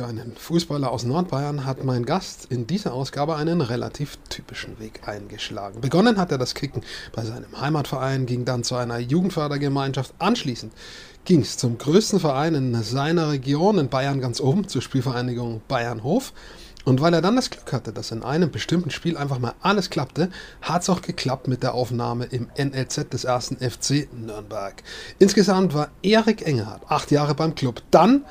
Für einen Fußballer aus Nordbayern hat mein Gast in dieser Ausgabe einen relativ typischen Weg eingeschlagen. Begonnen hat er das Kicken bei seinem Heimatverein, ging dann zu einer Jugendfördergemeinschaft. Anschließend ging es zum größten Verein in seiner Region, in Bayern ganz oben, zur Spielvereinigung Bayernhof. Und weil er dann das Glück hatte, dass in einem bestimmten Spiel einfach mal alles klappte, hat es auch geklappt mit der Aufnahme im NLZ des ersten FC Nürnberg. Insgesamt war Erik Engelhardt acht Jahre beim Club. Dann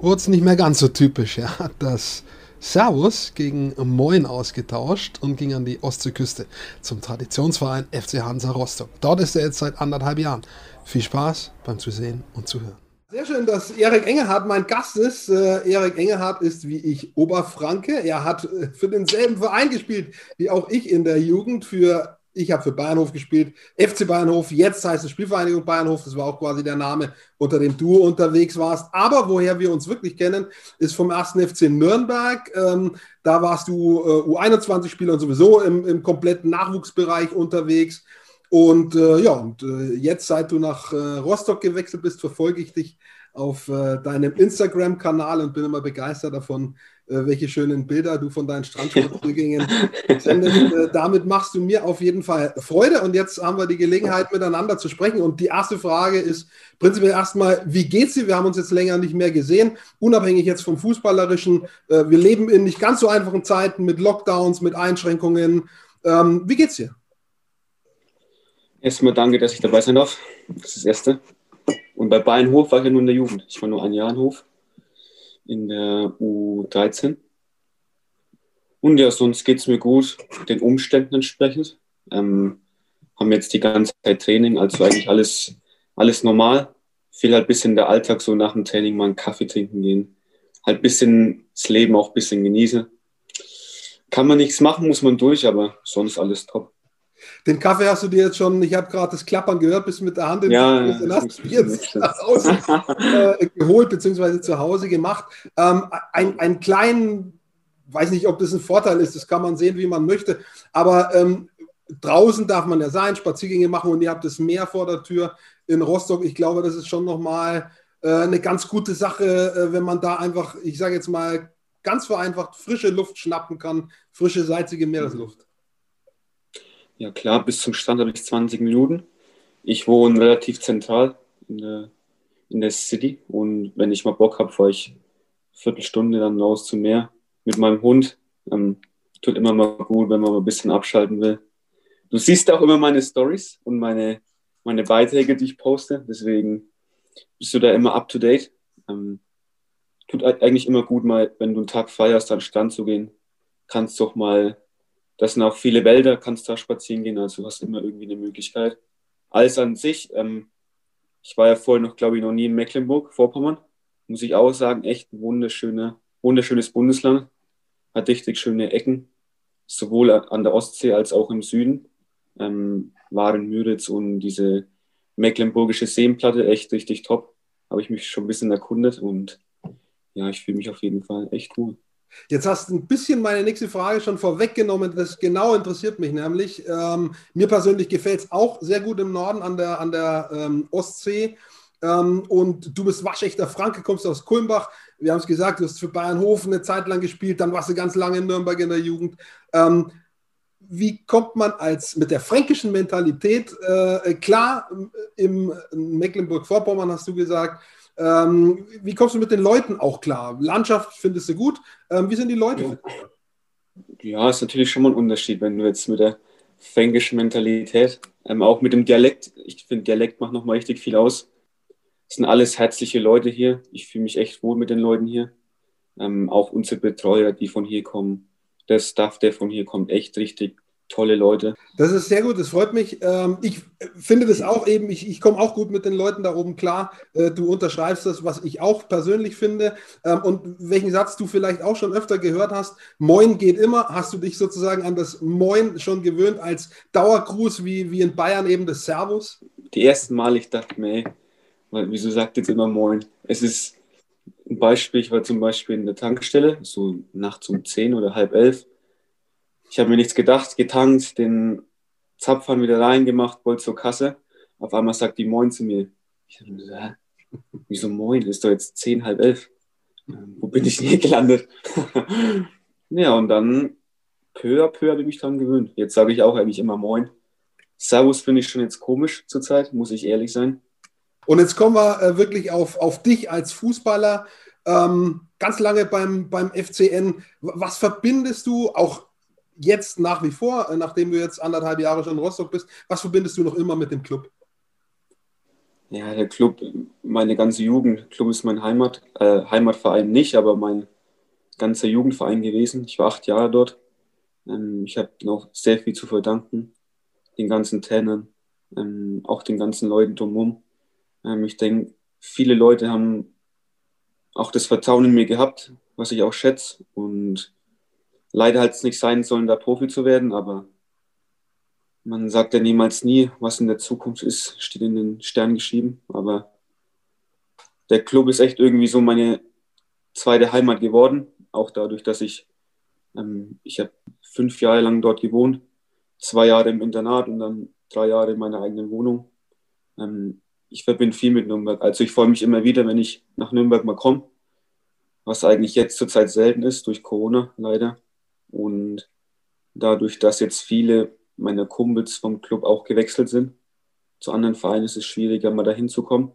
wurde es nicht mehr ganz so typisch. Er hat das Servus gegen Moin ausgetauscht und ging an die Ostseeküste zum Traditionsverein FC Hansa Rostock. Dort ist er jetzt seit anderthalb Jahren. Viel Spaß beim Zusehen und Zuhören. Sehr schön, dass Erik Engelhardt mein Gast ist. Äh, Erik Engelhardt ist wie ich Oberfranke. Er hat äh, für denselben Verein gespielt wie auch ich in der Jugend. Für ich habe für Bayernhof gespielt, FC Bayernhof. Jetzt heißt es Spielvereinigung Bayernhof. Das war auch quasi der Name, unter dem du unterwegs warst. Aber woher wir uns wirklich kennen, ist vom ersten FC Nürnberg. Ähm, da warst du äh, U21-Spieler und sowieso im, im kompletten Nachwuchsbereich unterwegs. Und äh, ja, und äh, jetzt, seit du nach äh, Rostock gewechselt bist, verfolge ich dich auf äh, deinem Instagram-Kanal und bin immer begeistert davon, äh, welche schönen Bilder du von deinen Strandspaziergängen sendest. Äh, damit machst du mir auf jeden Fall Freude. Und jetzt haben wir die Gelegenheit, miteinander zu sprechen. Und die erste Frage ist prinzipiell erstmal, wie geht's dir? Wir haben uns jetzt länger nicht mehr gesehen, unabhängig jetzt vom Fußballerischen. wir leben in nicht ganz so einfachen Zeiten mit Lockdowns, mit Einschränkungen. Ähm, wie geht's dir? Erstmal danke, dass ich dabei sein darf. Das ist das Erste. Und bei Bayernhof war ich ja nur in der Jugend. Ich war nur ein Jahr in Hof, in der U13. Und ja, sonst geht es mir gut, den Umständen entsprechend. Ähm, haben jetzt die ganze Zeit Training, also eigentlich alles, alles normal. Viel halt ein bisschen der Alltag, so nach dem Training mal einen Kaffee trinken gehen. Halt ein bisschen das Leben auch ein bisschen genießen. Kann man nichts machen, muss man durch, aber sonst alles top. Den Kaffee hast du dir jetzt schon, ich habe gerade das Klappern gehört, bist mit der Hand in ja, den Bier äh, geholt bzw. zu Hause gemacht. Ähm, ein, einen kleinen, weiß nicht, ob das ein Vorteil ist, das kann man sehen, wie man möchte, aber ähm, draußen darf man ja sein, Spaziergänge machen und ihr habt das Meer vor der Tür in Rostock. Ich glaube, das ist schon nochmal äh, eine ganz gute Sache, äh, wenn man da einfach, ich sage jetzt mal, ganz vereinfacht frische Luft schnappen kann, frische, salzige Meeresluft. Ja klar, bis zum Strand habe ich 20 Minuten. Ich wohne relativ zentral in der, in der City und wenn ich mal Bock habe, fahre ich Viertelstunde dann raus zum Meer mit meinem Hund. Ähm, tut immer mal gut, wenn man mal ein bisschen abschalten will. Du siehst auch immer meine Stories und meine, meine Beiträge, die ich poste. Deswegen bist du da immer up to date. Ähm, tut eigentlich immer gut, mal, wenn du einen Tag feierst, an den Strand zu gehen. Kannst doch mal das sind auch viele Wälder, kannst da spazieren gehen, also hast immer irgendwie eine Möglichkeit. Alles an sich, ähm, ich war ja vorher noch, glaube ich, noch nie in Mecklenburg, Vorpommern. Muss ich auch sagen, echt ein wunderschöne, wunderschönes Bundesland. Hat richtig schöne Ecken, sowohl an der Ostsee als auch im Süden. Ähm, Waren, Müritz und diese mecklenburgische Seenplatte, echt richtig top. Habe ich mich schon ein bisschen erkundet und ja, ich fühle mich auf jeden Fall echt wohl. Jetzt hast du ein bisschen meine nächste Frage schon vorweggenommen. Das genau interessiert mich nämlich. Ähm, mir persönlich gefällt es auch sehr gut im Norden an der, an der ähm, Ostsee. Ähm, und du bist waschechter Franke, kommst aus Kulmbach. Wir haben es gesagt, du hast für Bayernhofen eine Zeit lang gespielt, dann warst du ganz lange in Nürnberg in der Jugend. Ähm, wie kommt man als mit der fränkischen Mentalität äh, klar im Mecklenburg-Vorpommern, hast du gesagt, ähm, wie kommst du mit den Leuten auch klar? Landschaft findest du gut. Ähm, wie sind die Leute? Ja, ist natürlich schon mal ein Unterschied, wenn du jetzt mit der fränkischen Mentalität, ähm, auch mit dem Dialekt, ich finde, Dialekt macht nochmal richtig viel aus. Es sind alles herzliche Leute hier. Ich fühle mich echt wohl mit den Leuten hier. Ähm, auch unsere Betreuer, die von hier kommen, der Staff, der von hier kommt, echt richtig tolle Leute. Das ist sehr gut, das freut mich. Ähm, ich finde das auch eben, ich, ich komme auch gut mit den Leuten da oben klar. Äh, du unterschreibst das, was ich auch persönlich finde. Ähm, und welchen Satz du vielleicht auch schon öfter gehört hast, Moin geht immer. Hast du dich sozusagen an das Moin schon gewöhnt als Dauergruß, wie, wie in Bayern eben das Servus? Die ersten Mal, ich dachte mir, ey, wieso sagt jetzt immer Moin? Es ist ein Beispiel, ich war zum Beispiel in der Tankstelle, so nachts um 10 oder halb elf ich habe mir nichts gedacht, getankt, den Zapfhahn wieder reingemacht, wollte zur Kasse. Auf einmal sagt die Moin zu mir. Ich habe gesagt, hä? Wieso Moin? Ist doch jetzt zehn, halb elf. wo bin ich nie gelandet? ja, und dann peu à peu habe ich mich dran gewöhnt. Jetzt sage ich auch eigentlich immer Moin. Servus finde ich schon jetzt komisch zurzeit, muss ich ehrlich sein. Und jetzt kommen wir äh, wirklich auf, auf dich als Fußballer. Ähm, ganz lange beim, beim FCN. Was verbindest du auch jetzt nach wie vor, äh, nachdem du jetzt anderthalb Jahre schon in Rostock bist, was verbindest du noch immer mit dem Club? Ja, der Club, meine ganze Jugend. Club ist mein Heimat, äh, Heimatverein nicht, aber mein ganzer Jugendverein gewesen. Ich war acht Jahre dort. Ähm, ich habe noch sehr viel zu verdanken. Den ganzen Trainern, ähm, auch den ganzen Leuten drumherum. Ähm, ich denke, viele Leute haben auch das Vertrauen in mir gehabt, was ich auch schätze. Und leider hat es nicht sein sollen, da Profi zu werden, aber man sagt ja niemals nie, was in der Zukunft ist, steht in den Sternen geschrieben. Aber der Club ist echt irgendwie so meine zweite Heimat geworden, auch dadurch, dass ich, ähm, ich habe fünf Jahre lang dort gewohnt, zwei Jahre im Internat und dann drei Jahre in meiner eigenen Wohnung. Ähm, ich verbinde viel mit Nürnberg. Also ich freue mich immer wieder, wenn ich nach Nürnberg mal komme, was eigentlich jetzt zurzeit selten ist, durch Corona leider. Und dadurch, dass jetzt viele meiner Kumpels vom Club auch gewechselt sind, zu anderen Vereinen ist es schwieriger, mal dahin zu kommen.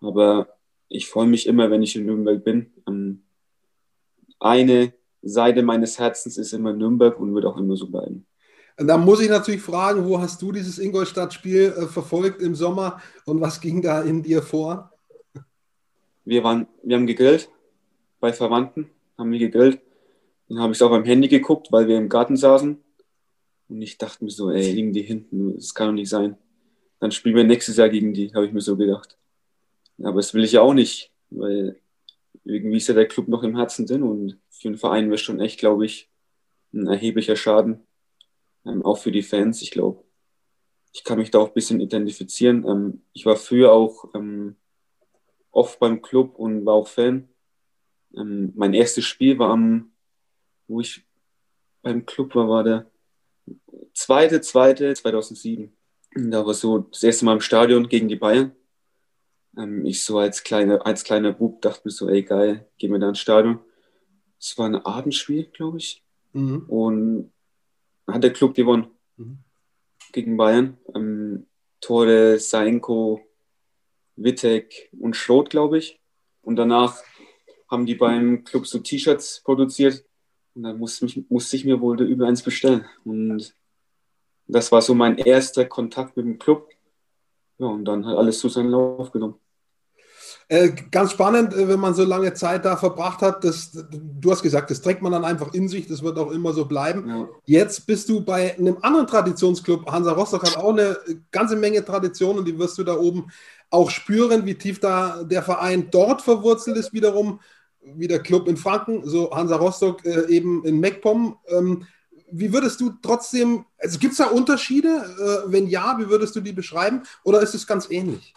Aber ich freue mich immer, wenn ich in Nürnberg bin. Ähm, eine Seite meines Herzens ist immer Nürnberg und wird auch immer so bleiben. Da muss ich natürlich fragen, wo hast du dieses Ingolstadt-Spiel äh, verfolgt im Sommer und was ging da in dir vor? Wir, waren, wir haben gegrillt bei Verwandten, haben wir gegrillt. Dann habe ich es auch beim Handy geguckt, weil wir im Garten saßen. Und ich dachte mir so, ey, liegen die hinten, das kann doch nicht sein. Dann spielen wir nächstes Jahr gegen die, habe ich mir so gedacht. Aber das will ich ja auch nicht, weil irgendwie ist ja der Club noch im Herzen drin und für den Verein wäre schon echt, glaube ich, ein erheblicher Schaden, ähm, auch für die Fans. Ich glaube, ich kann mich da auch ein bisschen identifizieren. Ähm, ich war früher auch ähm, oft beim Club und war auch Fan. Ähm, mein erstes Spiel war am, wo ich beim Club war, war der zweite, zweite 2007. Da war so das erste Mal im Stadion gegen die Bayern. Ähm, ich so als kleiner, als kleiner Bub dachte mir so, ey geil, gehen wir da ins Stadion. Es war ein Abendspiel, glaube ich. Mhm. Und hat der Club gewonnen mhm. gegen Bayern. Ähm, Tore Seinko, Wittek und Schrot, glaube ich. Und danach haben die beim Club so T-Shirts produziert. Und dann musste, mich, musste ich mir wohl über eins bestellen. Und das war so mein erster Kontakt mit dem Club. Ja, und dann hat alles zu seinen Lauf genommen. Äh, ganz spannend, äh, wenn man so lange Zeit da verbracht hat. Das, du hast gesagt, das trägt man dann einfach in sich, das wird auch immer so bleiben. Ja. Jetzt bist du bei einem anderen Traditionsclub. Hansa Rostock hat auch eine ganze Menge Traditionen, die wirst du da oben auch spüren, wie tief da der Verein dort verwurzelt ist, wiederum wie der Club in Franken, so Hansa Rostock äh, eben in MacPom. Ähm, wie würdest du trotzdem, also gibt es da Unterschiede? Äh, wenn ja, wie würdest du die beschreiben? Oder ist es ganz ähnlich?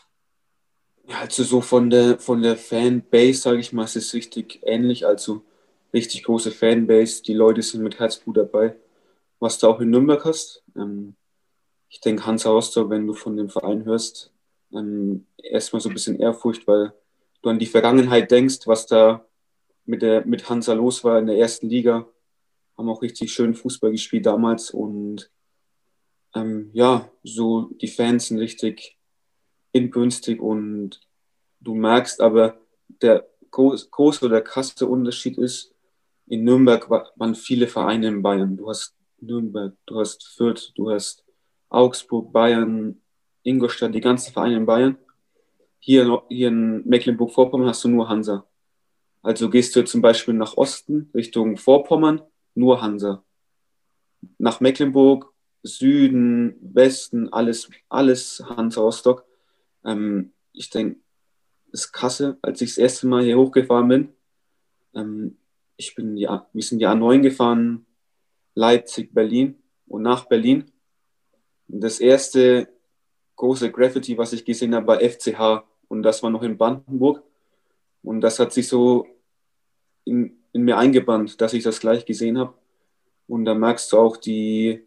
Also so von der, von der Fanbase, sage ich mal, ist es richtig ähnlich. Also richtig große Fanbase. Die Leute sind mit Herzblut dabei. Was du auch in Nürnberg hast. Ähm, ich denke, Hansa Rostock, wenn du von dem Verein hörst, ähm, erstmal so ein bisschen Ehrfurcht, weil du an die Vergangenheit denkst, was da mit, der, mit Hansa los war in der ersten Liga. Haben auch richtig schön Fußball gespielt damals und ähm, ja, so die Fans sind richtig inbrünstig und du merkst aber, der große oder krasse Unterschied ist, in Nürnberg waren viele Vereine in Bayern. Du hast Nürnberg, du hast Fürth, du hast Augsburg, Bayern, Ingolstadt, die ganzen Vereine in Bayern. Hier, hier in Mecklenburg-Vorpommern hast du nur Hansa. Also gehst du zum Beispiel nach Osten, Richtung Vorpommern, nur Hansa. Nach Mecklenburg, Süden, Westen, alles, alles Hansa Rostock. Ähm, ich denke, das ist krasse, als ich das erste Mal hier hochgefahren bin. Ähm, ich bin ja, wir sind die A9 gefahren, Leipzig, Berlin und nach Berlin. Und das erste große Graffiti, was ich gesehen habe, war FCH und das war noch in Brandenburg. Und das hat sich so in, in mir eingebannt, dass ich das gleich gesehen habe. Und da merkst du auch die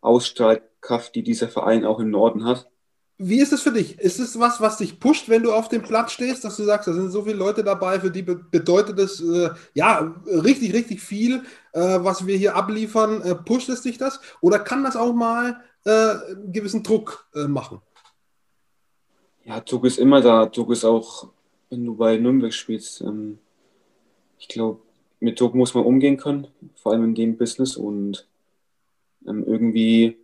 Ausstrahlkraft, die dieser Verein auch im Norden hat. Wie ist es für dich? Ist es was, was dich pusht, wenn du auf dem Platz stehst, dass du sagst, da sind so viele Leute dabei, für die bedeutet es äh, ja richtig, richtig viel, äh, was wir hier abliefern? Äh, pusht es dich das? Oder kann das auch mal äh, einen gewissen Druck äh, machen? Ja, Druck ist immer da. Druck ist auch, wenn du bei Nürnberg spielst. Ähm, ich glaube, mit Druck muss man umgehen können, vor allem in dem Business. Und ähm, irgendwie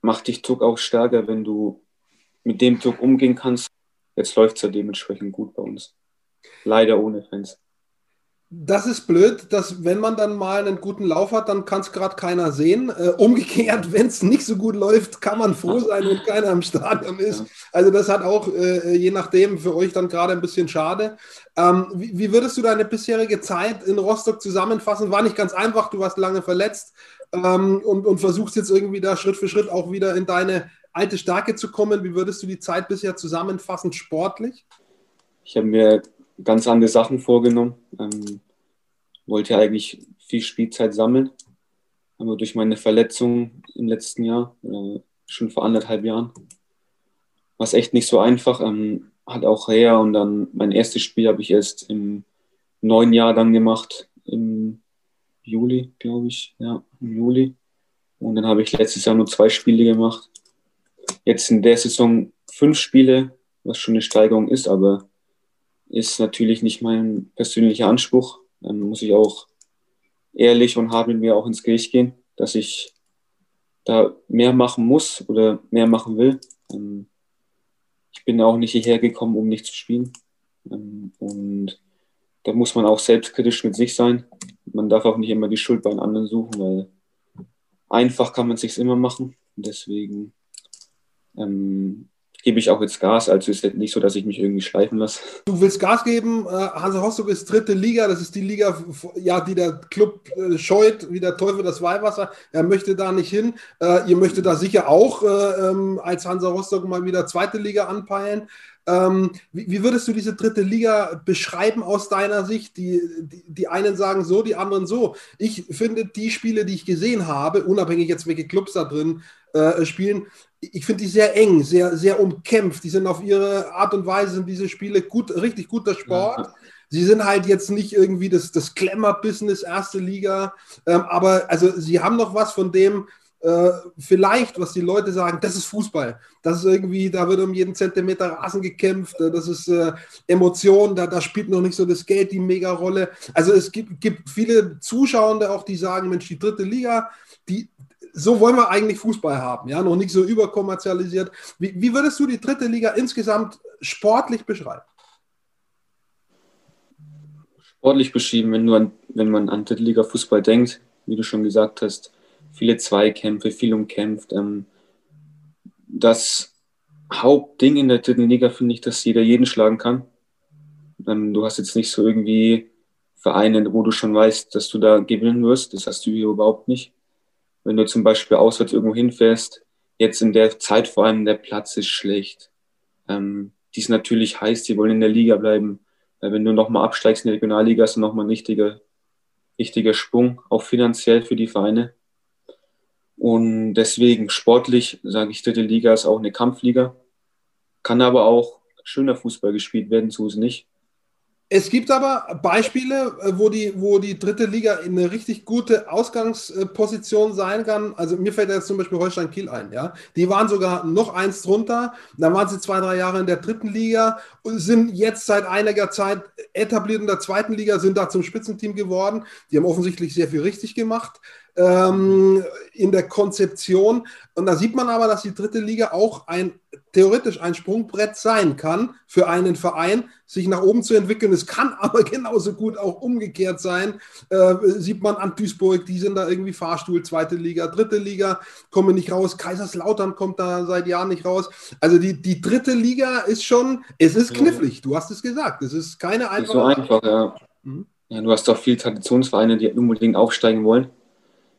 macht dich Druck auch stärker, wenn du mit dem Druck umgehen kannst. Jetzt läuft es ja dementsprechend gut bei uns. Leider ohne Fans. Das ist blöd, dass wenn man dann mal einen guten Lauf hat, dann kann es gerade keiner sehen. Äh, umgekehrt, wenn es nicht so gut läuft, kann man froh sein, wenn keiner im Stadion ist. Also das hat auch äh, je nachdem für euch dann gerade ein bisschen schade. Ähm, wie, wie, würdest du deine bisherige Zeit in Rostock zusammenfassen? War nicht ganz einfach, du warst lange verletzt ähm, und, und versuchst jetzt irgendwie da Schritt für Schritt auch wieder in deine alte Stärke zu kommen. Wie würdest du die Zeit bisher zusammenfassen, sportlich? Ich habe mir ganz andere Sachen vorgenommen. Ähm, wollte eigentlich viel Spielzeit sammeln. Aber durch meine Verletzung im letzten Jahr, äh, schon vor anderthalb Jahren, war es echt nicht so einfach. Ähm, hat auch her und dann mein erstes Spiel habe ich erst im neuen Jahr dann gemacht, im Juli, glaube ich. Ja, im Juli. Und dann habe ich letztes Jahr nur zwei Spiele gemacht jetzt in der Saison fünf Spiele, was schon eine Steigerung ist, aber ist natürlich nicht mein persönlicher Anspruch. Dann muss ich auch ehrlich und hart mit mir auch ins Gericht gehen, dass ich da mehr machen muss oder mehr machen will. Ähm, ich bin auch nicht hierher gekommen, um nicht zu spielen. Ähm, und da muss man auch selbstkritisch mit sich sein. Man darf auch nicht immer die Schuld bei den anderen suchen, weil einfach kann man es sich immer machen. Deswegen ähm, gebe ich auch jetzt Gas. Also ist nicht so, dass ich mich irgendwie schleifen lasse. Du willst Gas geben. Äh, Hansa Rostock ist dritte Liga. Das ist die Liga, ja, die der Club äh, scheut, wie der Teufel das Weihwasser. Er möchte da nicht hin. Äh, ihr möchtet da sicher auch ähm, als Hansa Rostock mal wieder zweite Liga anpeilen. Ähm, wie, wie, würdest du diese dritte Liga beschreiben aus deiner Sicht? Die, die, die, einen sagen so, die anderen so. Ich finde, die Spiele, die ich gesehen habe, unabhängig jetzt, welche Clubs da drin äh, spielen, ich finde die sehr eng, sehr, sehr umkämpft. Die sind auf ihre Art und Weise, sind diese Spiele gut, richtig guter Sport. Ja. Sie sind halt jetzt nicht irgendwie das, das Glamour-Business, erste Liga, ähm, aber also sie haben noch was von dem, äh, vielleicht, was die Leute sagen, das ist Fußball. Das ist irgendwie, da wird um jeden Zentimeter Rasen gekämpft, äh, das ist äh, Emotion, da, da spielt noch nicht so das Geld die Mega-Rolle. Also es gibt, gibt viele Zuschauer auch, die sagen, Mensch, die dritte Liga, die, so wollen wir eigentlich Fußball haben, ja, noch nicht so überkommerzialisiert. Wie, wie würdest du die dritte Liga insgesamt sportlich beschreiben? Sportlich beschrieben, wenn, du an, wenn man an dritte Liga Fußball denkt, wie du schon gesagt hast, viele Zweikämpfe, viel umkämpft. Ähm, das Hauptding in der dritten Liga finde ich, dass jeder jeden schlagen kann. Ähm, du hast jetzt nicht so irgendwie Vereine, wo du schon weißt, dass du da gewinnen wirst. Das hast du hier überhaupt nicht wenn du zum Beispiel auswärts irgendwo hinfährst, jetzt in der Zeit vor allem der Platz ist schlecht. Ähm, die ist natürlich heiß, die wollen in der Liga bleiben. Weil wenn du nochmal absteigst in der Regionalliga, ist nochmal ein richtiger, richtiger Sprung, auch finanziell für die Vereine. Und deswegen sportlich sage ich, dritte Liga ist auch eine Kampfliga. Kann aber auch schöner Fußball gespielt werden, so ist es nicht. Es gibt aber Beispiele, äh, wo die, wo die dritte Liga in eine richtig gute Ausgangsposition sein kann. Also mir fällt jetzt zum Beispiel Holstein Kiel ein. Ja? Die waren sogar noch eins drunter. Dann waren sie zwei, drei Jahre in der dritten Liga und sind jetzt seit einiger Zeit etabliert in der zweiten Liga, sind da zum Spitzenteam geworden. Die haben offensichtlich sehr viel richtig gemacht ähm, in der Konzeption. Und da sieht man aber, dass die dritte Liga auch ein theoretisch ein Sprungbrett sein kann für einen Verein, sich nach oben zu entwickeln. Es kann aber genauso gut auch umgekehrt sein. Äh, sieht man an Duisburg, die sind da irgendwie Fahrstuhl, zweite Liga, dritte Liga, kommen nicht raus. Kaiserslautern kommt da seit Jahren nicht raus. Also die, die dritte Liga ist schon, es ist knifflig, du hast es gesagt. Es ist keine einfache. so einfach, ja. Mhm. ja. Du hast doch viele Traditionsvereine, die unbedingt aufsteigen wollen.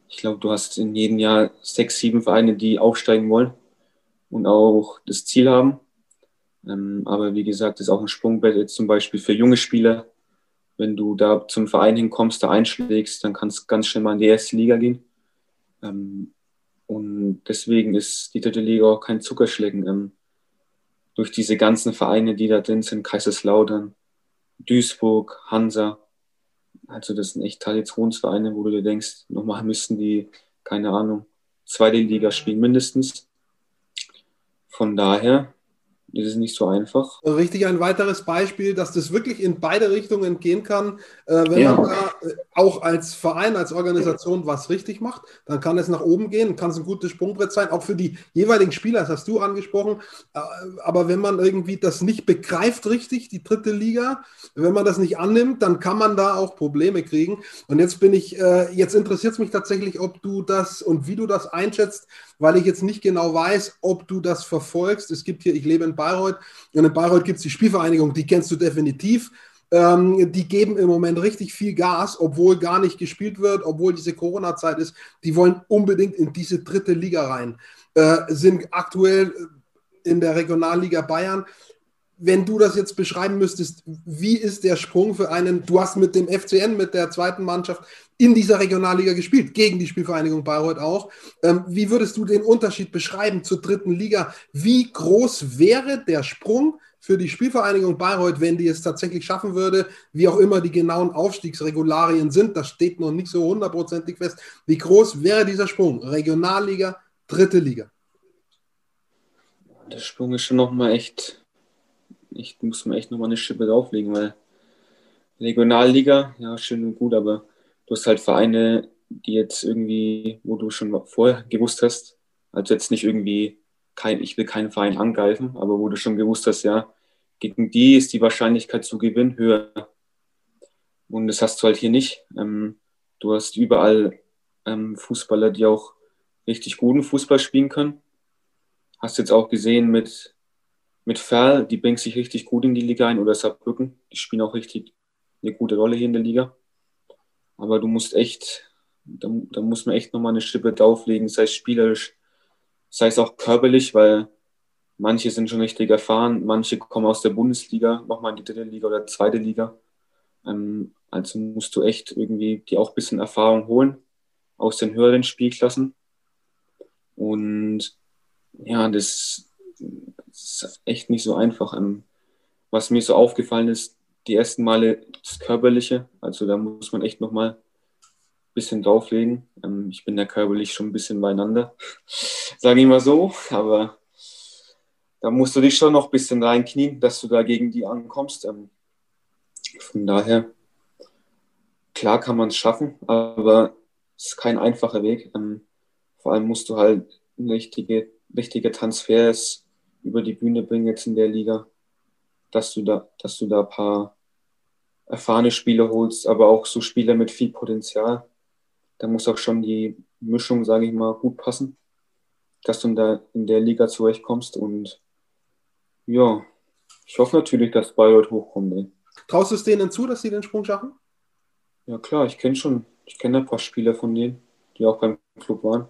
Ich glaube, du hast in jedem Jahr sechs, sieben Vereine, die aufsteigen wollen und auch das Ziel haben. Ähm, aber wie gesagt, ist auch ein Sprungbrett jetzt zum Beispiel für junge Spieler. Wenn du da zum Verein hinkommst, da einschlägst, dann kannst du ganz schnell mal in die erste Liga gehen. Ähm, und deswegen ist die dritte Liga auch kein Zuckerschlecken. Ähm, durch diese ganzen Vereine, die da drin sind, Kaiserslautern, Duisburg, Hansa. Also das sind echt Traditionsvereine, wo du dir denkst, nochmal müssten die, keine Ahnung, zweite Liga spielen mindestens. Von daher das ist nicht so einfach. Richtig, ein weiteres Beispiel, dass das wirklich in beide Richtungen gehen kann. Äh, wenn ja. man da äh, auch als Verein, als Organisation was richtig macht, dann kann es nach oben gehen, kann es ein gutes Sprungbrett sein, auch für die jeweiligen Spieler, das hast du angesprochen. Äh, aber wenn man irgendwie das nicht begreift richtig, die dritte Liga, wenn man das nicht annimmt, dann kann man da auch Probleme kriegen. Und jetzt bin ich, äh, jetzt interessiert es mich tatsächlich, ob du das und wie du das einschätzt, weil ich jetzt nicht genau weiß, ob du das verfolgst. Es gibt hier, ich lebe in Bayreuth und in Bayreuth gibt es die Spielvereinigung, die kennst du definitiv. Ähm, die geben im Moment richtig viel Gas, obwohl gar nicht gespielt wird, obwohl diese Corona-Zeit ist. Die wollen unbedingt in diese dritte Liga rein. Äh, sind aktuell in der Regionalliga Bayern wenn du das jetzt beschreiben müsstest, wie ist der Sprung für einen, du hast mit dem FCN, mit der zweiten Mannschaft in dieser Regionalliga gespielt, gegen die Spielvereinigung Bayreuth auch. Ähm, wie würdest du den Unterschied beschreiben zur dritten Liga? Wie groß wäre der Sprung für die Spielvereinigung Bayreuth, wenn die es tatsächlich schaffen würde, wie auch immer die genauen Aufstiegsregularien sind, das steht noch nicht so hundertprozentig fest. Wie groß wäre dieser Sprung? Regionalliga, dritte Liga? Der Sprung ist schon nochmal echt ich muss mir echt nochmal eine Schippe drauflegen, weil Regionalliga, ja, schön und gut, aber du hast halt Vereine, die jetzt irgendwie, wo du schon vorher gewusst hast, also jetzt nicht irgendwie kein, ich will keinen Verein angreifen, aber wo du schon gewusst hast, ja, gegen die ist die Wahrscheinlichkeit zu gewinnen höher. Und das hast du halt hier nicht. Ähm, du hast überall ähm, Fußballer, die auch richtig guten Fußball spielen können. Hast jetzt auch gesehen mit mit Ferl, die bringt sich richtig gut in die Liga ein oder Saarbrücken, die spielen auch richtig eine gute Rolle hier in der Liga. Aber du musst echt, da, da muss man echt nochmal eine Schippe drauflegen, sei es spielerisch, sei es auch körperlich, weil manche sind schon richtig erfahren, manche kommen aus der Bundesliga, nochmal in die dritte Liga oder zweite Liga. Ähm, also musst du echt irgendwie die auch ein bisschen Erfahrung holen aus den höheren Spielklassen. Und ja, das, ist echt nicht so einfach. Ähm, was mir so aufgefallen ist, die ersten Male das Körperliche, also da muss man echt nochmal ein bisschen drauflegen. Ähm, ich bin da körperlich schon ein bisschen beieinander, sage ich mal so, aber da musst du dich schon noch ein bisschen reinknien, dass du da gegen die ankommst. Ähm, von daher, klar kann man es schaffen, aber es ist kein einfacher Weg. vor allem musst du halt richtige, richtige Transfers über die Bühne bringen jetzt in der Liga, dass du da, dass du da ein paar erfahrene Spieler holst, aber auch so Spieler mit viel Potenzial. Da muss auch schon die Mischung, sage ich mal, gut passen, dass du in der, in der Liga zurechtkommst. Und ja, ich hoffe natürlich, dass Bayreuth hochkommt. Ey. Traust du es denen zu, dass sie den Sprung schaffen? Ja klar, ich kenne schon, ich kenne ein paar Spieler von denen, die auch beim Club waren.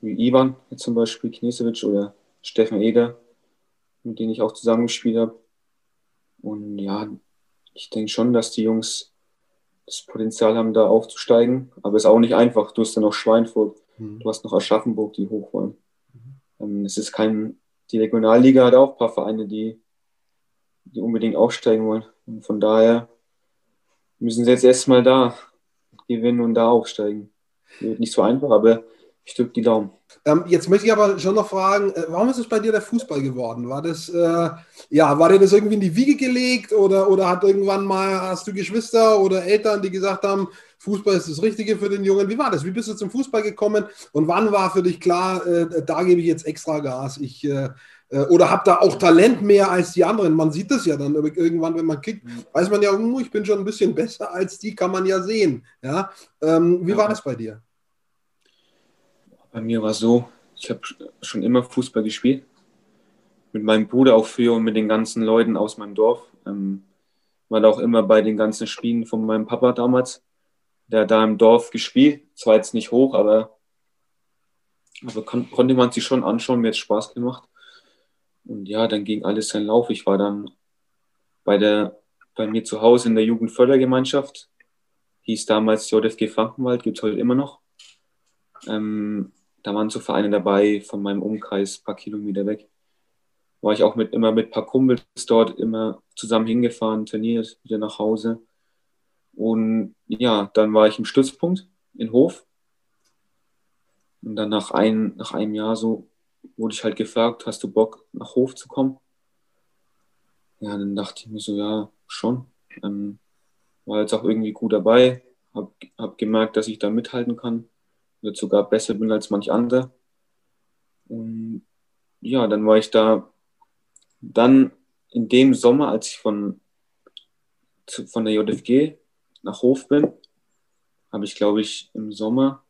Wie Ivan, zum Beispiel Knesewitsch oder Steffen Eder mit denen ich auch zusammengespielt habe. Und ja, ich denke schon, dass die Jungs das Potenzial haben, da aufzusteigen. Aber es ist auch nicht einfach. Du hast dann noch Schweinfurt, mhm. du hast noch Aschaffenburg, die hoch wollen. Mhm. Es ist kein, die Regionalliga hat auch ein paar Vereine, die, die unbedingt aufsteigen wollen. Und von daher müssen sie jetzt erstmal da gewinnen und da aufsteigen. Wird nicht so einfach, aber ich drücke die Daumen. Ähm, jetzt möchte ich aber schon noch fragen, äh, warum ist es bei dir der Fußball geworden? War das, äh, ja, war dir das irgendwie in die Wiege gelegt oder, oder hat irgendwann mal, hast du Geschwister oder Eltern, die gesagt haben, Fußball ist das Richtige für den Jungen? Wie war das? Wie bist du zum Fußball gekommen und wann war für dich klar, äh, da gebe ich jetzt extra Gas? Ich, äh, äh oder habe da auch Talent mehr als die anderen? Man sieht das ja dann irgendwann, wenn man kickt, weiß man ja, hm, ich bin schon ein bisschen besser als die, kann man ja sehen. Ja? Ähm, wie ja. war das bei dir? Bei mir war es so, ich habe schon immer Fußball gespielt. Mit meinem Bruder auch früher und mit den ganzen Leuten aus meinem Dorf. Ähm, war da auch immer bei den ganzen Spielen von meinem Papa damals. Der hat da im Dorf gespielt. Zwar jetzt nicht hoch, aber, aber kon konnte man sich schon anschauen. Mir hat Spaß gemacht. Und ja, dann ging alles seinen Lauf. Ich war dann bei, der, bei mir zu Hause in der Jugendfördergemeinschaft. Hieß damals JFG Frankenwald, gibt es heute immer noch. Ähm, da waren so Vereine dabei von meinem Umkreis, paar Kilometer weg. war ich auch mit, immer mit paar Kumpels dort, immer zusammen hingefahren, trainiert, wieder nach Hause. Und ja, dann war ich im Stützpunkt in Hof. Und dann nach, ein, nach einem Jahr so wurde ich halt gefragt, hast du Bock nach Hof zu kommen? Ja, dann dachte ich mir so, ja, schon. Ähm, war jetzt auch irgendwie gut dabei, habe hab gemerkt, dass ich da mithalten kann, jetzt sogar besser bin als manch andere. Und ja, dann war ich da dann in dem Sommer, als ich von, von der JFG nach Hof bin, habe ich, glaube ich, im Sommer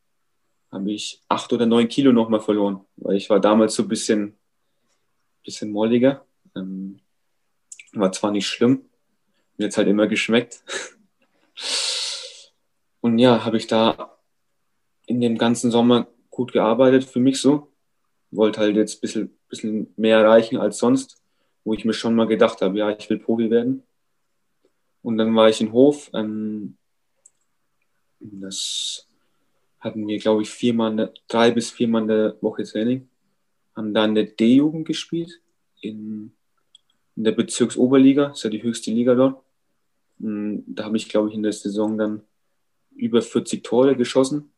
habe ich acht oder neun Kilo nochmal verloren, weil ich war damals so ein bisschen, bisschen molliger. Ähm, war zwar nicht schlimm, mir hat halt immer geschmeckt. Und ja, habe ich da in dem ganzen Sommer gut gearbeitet, für mich so. Wollte halt jetzt ein bisschen, bisschen mehr erreichen als sonst wo ich mir schon mal gedacht habe, ja, ich will Profi werden. Und dann war ich in Hof. Ähm, das hatten wir, glaube ich, viermal, drei bis viermal in der Woche Training. Haben dann in der D-Jugend gespielt, in, in der Bezirksoberliga, das ist ja die höchste Liga dort. Und da habe ich, glaube ich, in der Saison dann über 40 Tore geschossen.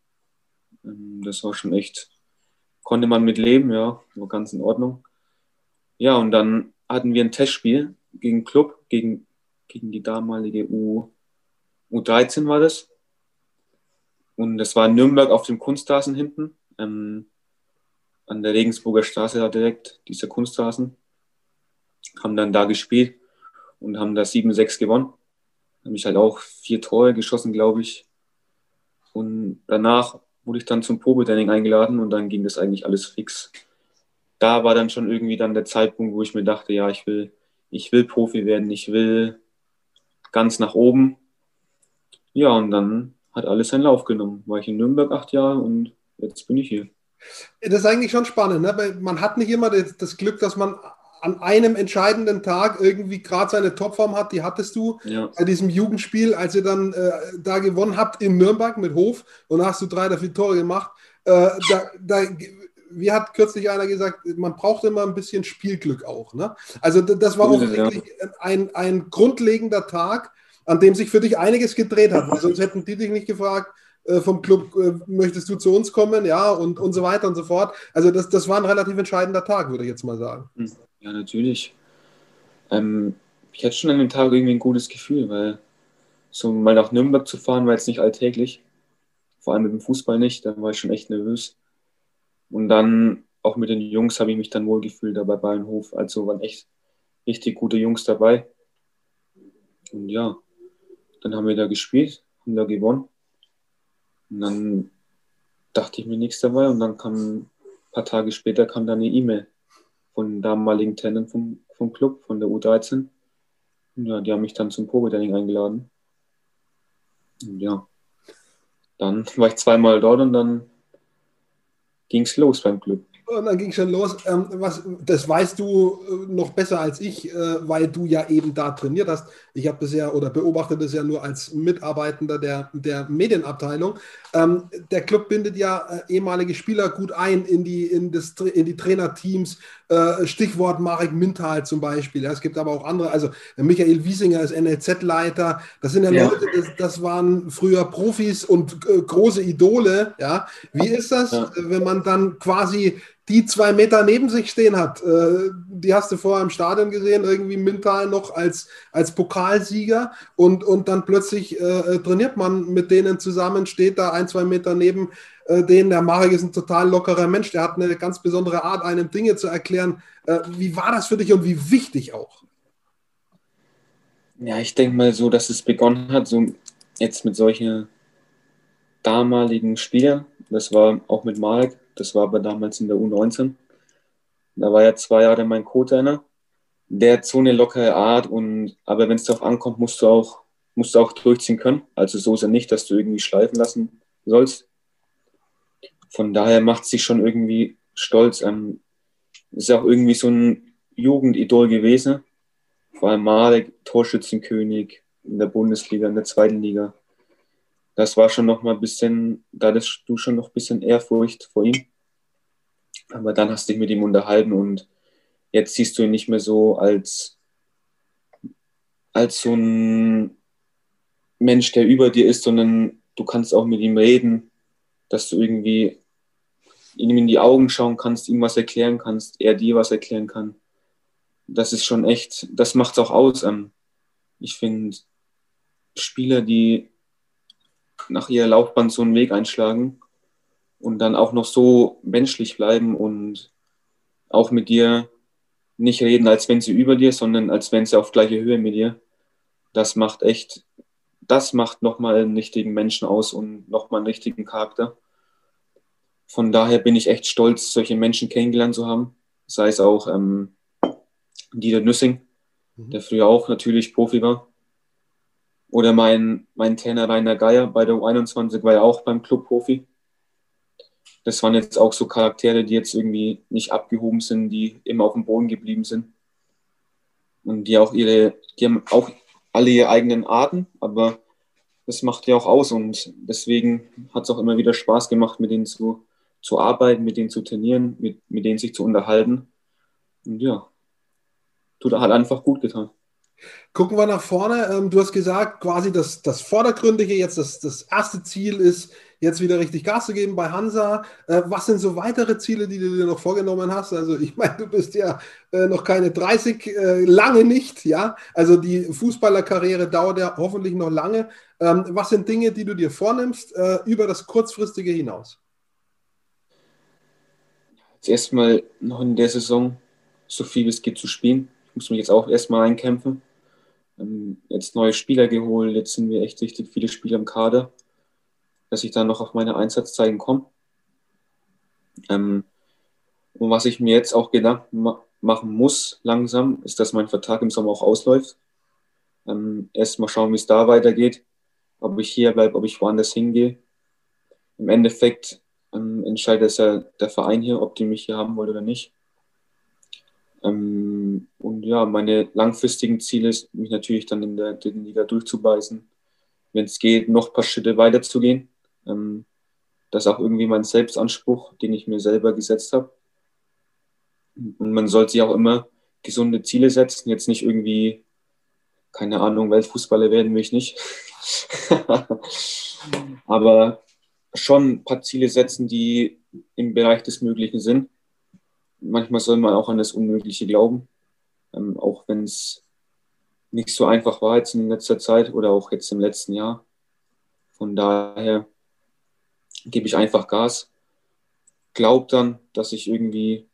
Ähm, das war schon echt, konnte man mit leben, ja, war ganz in Ordnung. Ja, und dann hatten wir ein Testspiel gegen Club, gegen, gegen die damalige U, U13 war das. Und das war Nürnberg auf dem Kunstrasen hinten, ähm, an der Regensburger Straße da direkt, dieser Kunstrasen. Haben dann da gespielt und haben da 7-6 gewonnen. Haben ich halt auch vier Tore geschossen, glaube ich. Und danach wurde ich dann zum Probetraining eingeladen und dann ging das eigentlich alles fix da war dann schon irgendwie dann der Zeitpunkt, wo ich mir dachte, ja, ich will, ich will Profi werden, ich will ganz nach oben. Ja, und dann hat alles seinen Lauf genommen. War ich in Nürnberg acht Jahre und jetzt bin ich hier. Das ist eigentlich schon spannend, ne? Weil man hat nicht immer das, das Glück, dass man an einem entscheidenden Tag irgendwie gerade seine Topform hat, die hattest du ja. bei diesem Jugendspiel, als ihr dann äh, da gewonnen habt in Nürnberg mit Hof und hast du drei oder vier Tore gemacht. Äh, da, da wie hat kürzlich einer gesagt, man braucht immer ein bisschen Spielglück auch. Ne? Also das war auch wirklich ein, ein grundlegender Tag, an dem sich für dich einiges gedreht hat, weil sonst hätten die dich nicht gefragt, äh, vom Club, äh, möchtest du zu uns kommen, ja, und, und so weiter und so fort. Also das, das war ein relativ entscheidender Tag, würde ich jetzt mal sagen. Hm. Ja, natürlich. Ähm, ich hatte schon an dem Tag irgendwie ein gutes Gefühl, weil so mal nach Nürnberg zu fahren war jetzt nicht alltäglich. Vor allem mit dem Fußball nicht, da war ich schon echt nervös. Und dann auch mit den Jungs habe ich mich dann wohl gefühlt da bei Bayernhof. Also waren echt richtig gute Jungs dabei. Und ja, dann haben wir da gespielt, haben da gewonnen. Und dann dachte ich mir nichts dabei und dann kam ein paar Tage später kam dann eine E-Mail von damaligen Tenant vom, vom Club, von der U13. Und ja, die haben mich dann zum Probetraining eingeladen. Und ja, dann war ich zweimal dort und dann ging es los beim Club. Und dann ging es schon los. Ähm, was, das weißt du äh, noch besser als ich, äh, weil du ja eben da trainiert hast. Ich habe das ja oder beobachte das ja nur als Mitarbeitender der, der Medienabteilung. Ähm, der Club bindet ja äh, ehemalige Spieler gut ein in die, in das, in die Trainerteams. Äh, Stichwort Marek Mintal zum Beispiel. Es gibt aber auch andere. Also Michael Wiesinger ist NLZ-Leiter. Das sind ja, ja. Leute, das, das, waren früher Profis und äh, große Idole. Ja, wie ist das, ja. wenn man dann quasi die zwei Meter neben sich stehen hat. Äh, die hast du vorher im Stadion gesehen, irgendwie Mintal noch als, als Pokalsieger und, und dann plötzlich äh, trainiert man mit denen zusammen, steht da ein, zwei Meter neben äh, denen. Der Marek ist ein total lockerer Mensch, der hat eine ganz besondere Art, einem Dinge zu erklären. Äh, wie war das für dich und wie wichtig auch? Ja, ich denke mal so, dass es begonnen hat, so jetzt mit solchen damaligen Spielern. Das war auch mit Marek das war aber damals in der U19. Da war er zwei Jahre mein Co-Trainer. Der hat so eine lockere Art und aber wenn es darauf ankommt, musst du auch musst du auch durchziehen können. Also so ist er nicht, dass du irgendwie schleifen lassen sollst. Von daher macht es sich schon irgendwie stolz. Ähm, ist auch irgendwie so ein Jugendidol gewesen. Vor allem Marek, Torschützenkönig in der Bundesliga, in der zweiten Liga das war schon noch mal ein bisschen, da hattest du schon noch ein bisschen Ehrfurcht vor ihm. Aber dann hast du dich mit ihm unterhalten und jetzt siehst du ihn nicht mehr so als, als so ein Mensch, der über dir ist, sondern du kannst auch mit ihm reden, dass du irgendwie ihm in die Augen schauen kannst, ihm was erklären kannst, er dir was erklären kann. Das ist schon echt, das macht es auch aus. Ich finde, Spieler, die nach ihrer Laufbahn so einen Weg einschlagen und dann auch noch so menschlich bleiben und auch mit dir nicht reden, als wenn sie über dir, sondern als wenn sie auf gleicher Höhe mit dir. Das macht echt, das macht nochmal einen richtigen Menschen aus und nochmal einen richtigen Charakter. Von daher bin ich echt stolz, solche Menschen kennengelernt zu haben. Sei es auch ähm, Dieter Nüssing, mhm. der früher auch natürlich Profi war. Oder mein, mein Trainer Rainer Geier bei der U21 war ja auch beim Club Profi. Das waren jetzt auch so Charaktere, die jetzt irgendwie nicht abgehoben sind, die immer auf dem Boden geblieben sind. Und die auch ihre, die haben auch alle ihre eigenen Arten, aber das macht ja auch aus und deswegen hat es auch immer wieder Spaß gemacht, mit denen zu, zu arbeiten, mit denen zu trainieren, mit, mit denen sich zu unterhalten. Und ja, tut halt einfach gut getan. Gucken wir nach vorne. Ähm, du hast gesagt, quasi das, das Vordergründige, jetzt das, das erste Ziel ist, jetzt wieder richtig Gas zu geben bei Hansa. Äh, was sind so weitere Ziele, die du dir noch vorgenommen hast? Also ich meine, du bist ja äh, noch keine 30, äh, lange nicht, ja. Also die Fußballerkarriere dauert ja hoffentlich noch lange. Ähm, was sind Dinge, die du dir vornimmst über das kurzfristige hinaus? Jetzt erstmal noch in der Saison so viel es geht zu spielen. Ich muss mich jetzt auch erstmal einkämpfen. Ähm, jetzt neue Spieler geholt, jetzt sind wir echt richtig viele Spieler im Kader dass ich dann noch auf meine Einsatzzeiten komme. Ähm, und was ich mir jetzt auch Gedanken ma machen muss, langsam, ist, dass mein Vertrag im Sommer auch ausläuft. Ähm, erst mal schauen, wie es da weitergeht, ob ich hier bleibe, ob ich woanders hingehe. Im Endeffekt ähm, entscheidet es ja der Verein hier, ob die mich hier haben wollen oder nicht. Ähm, ja, meine langfristigen Ziele ist, mich natürlich dann in der dritten Liga durchzubeißen. Wenn es geht, noch ein paar Schritte weiterzugehen. Ähm, das ist auch irgendwie mein Selbstanspruch, den ich mir selber gesetzt habe. Und man sollte sich auch immer gesunde Ziele setzen, jetzt nicht irgendwie, keine Ahnung, Weltfußballer werden will ich nicht. Aber schon ein paar Ziele setzen, die im Bereich des Möglichen sind. Manchmal soll man auch an das Unmögliche glauben, ähm, auch wenn es nicht so einfach war jetzt in letzter Zeit oder auch jetzt im letzten Jahr. Von daher gebe ich einfach Gas, glaube dann, dass ich irgendwie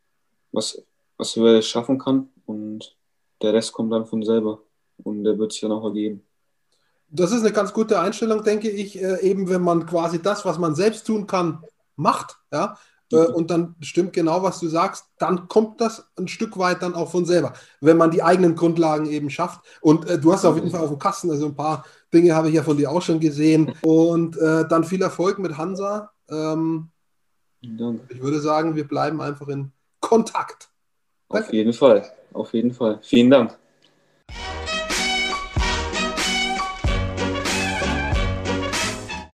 was, was Höheres schaffen kann und der Rest kommt dann von selber und der wird sich dann auch ergeben. Das ist eine ganz gute Einstellung, denke ich, äh, eben wenn man quasi das, was man selbst tun kann, macht, ja. Und dann stimmt genau, was du sagst, dann kommt das ein Stück weit dann auch von selber, wenn man die eigenen Grundlagen eben schafft. Und äh, du hast auf jeden Fall auf dem Kasten, also ein paar Dinge habe ich ja von dir auch schon gesehen. Und äh, dann viel Erfolg mit Hansa. Ähm, ich würde sagen, wir bleiben einfach in Kontakt. Auf jeden Fall, auf jeden Fall. Vielen Dank.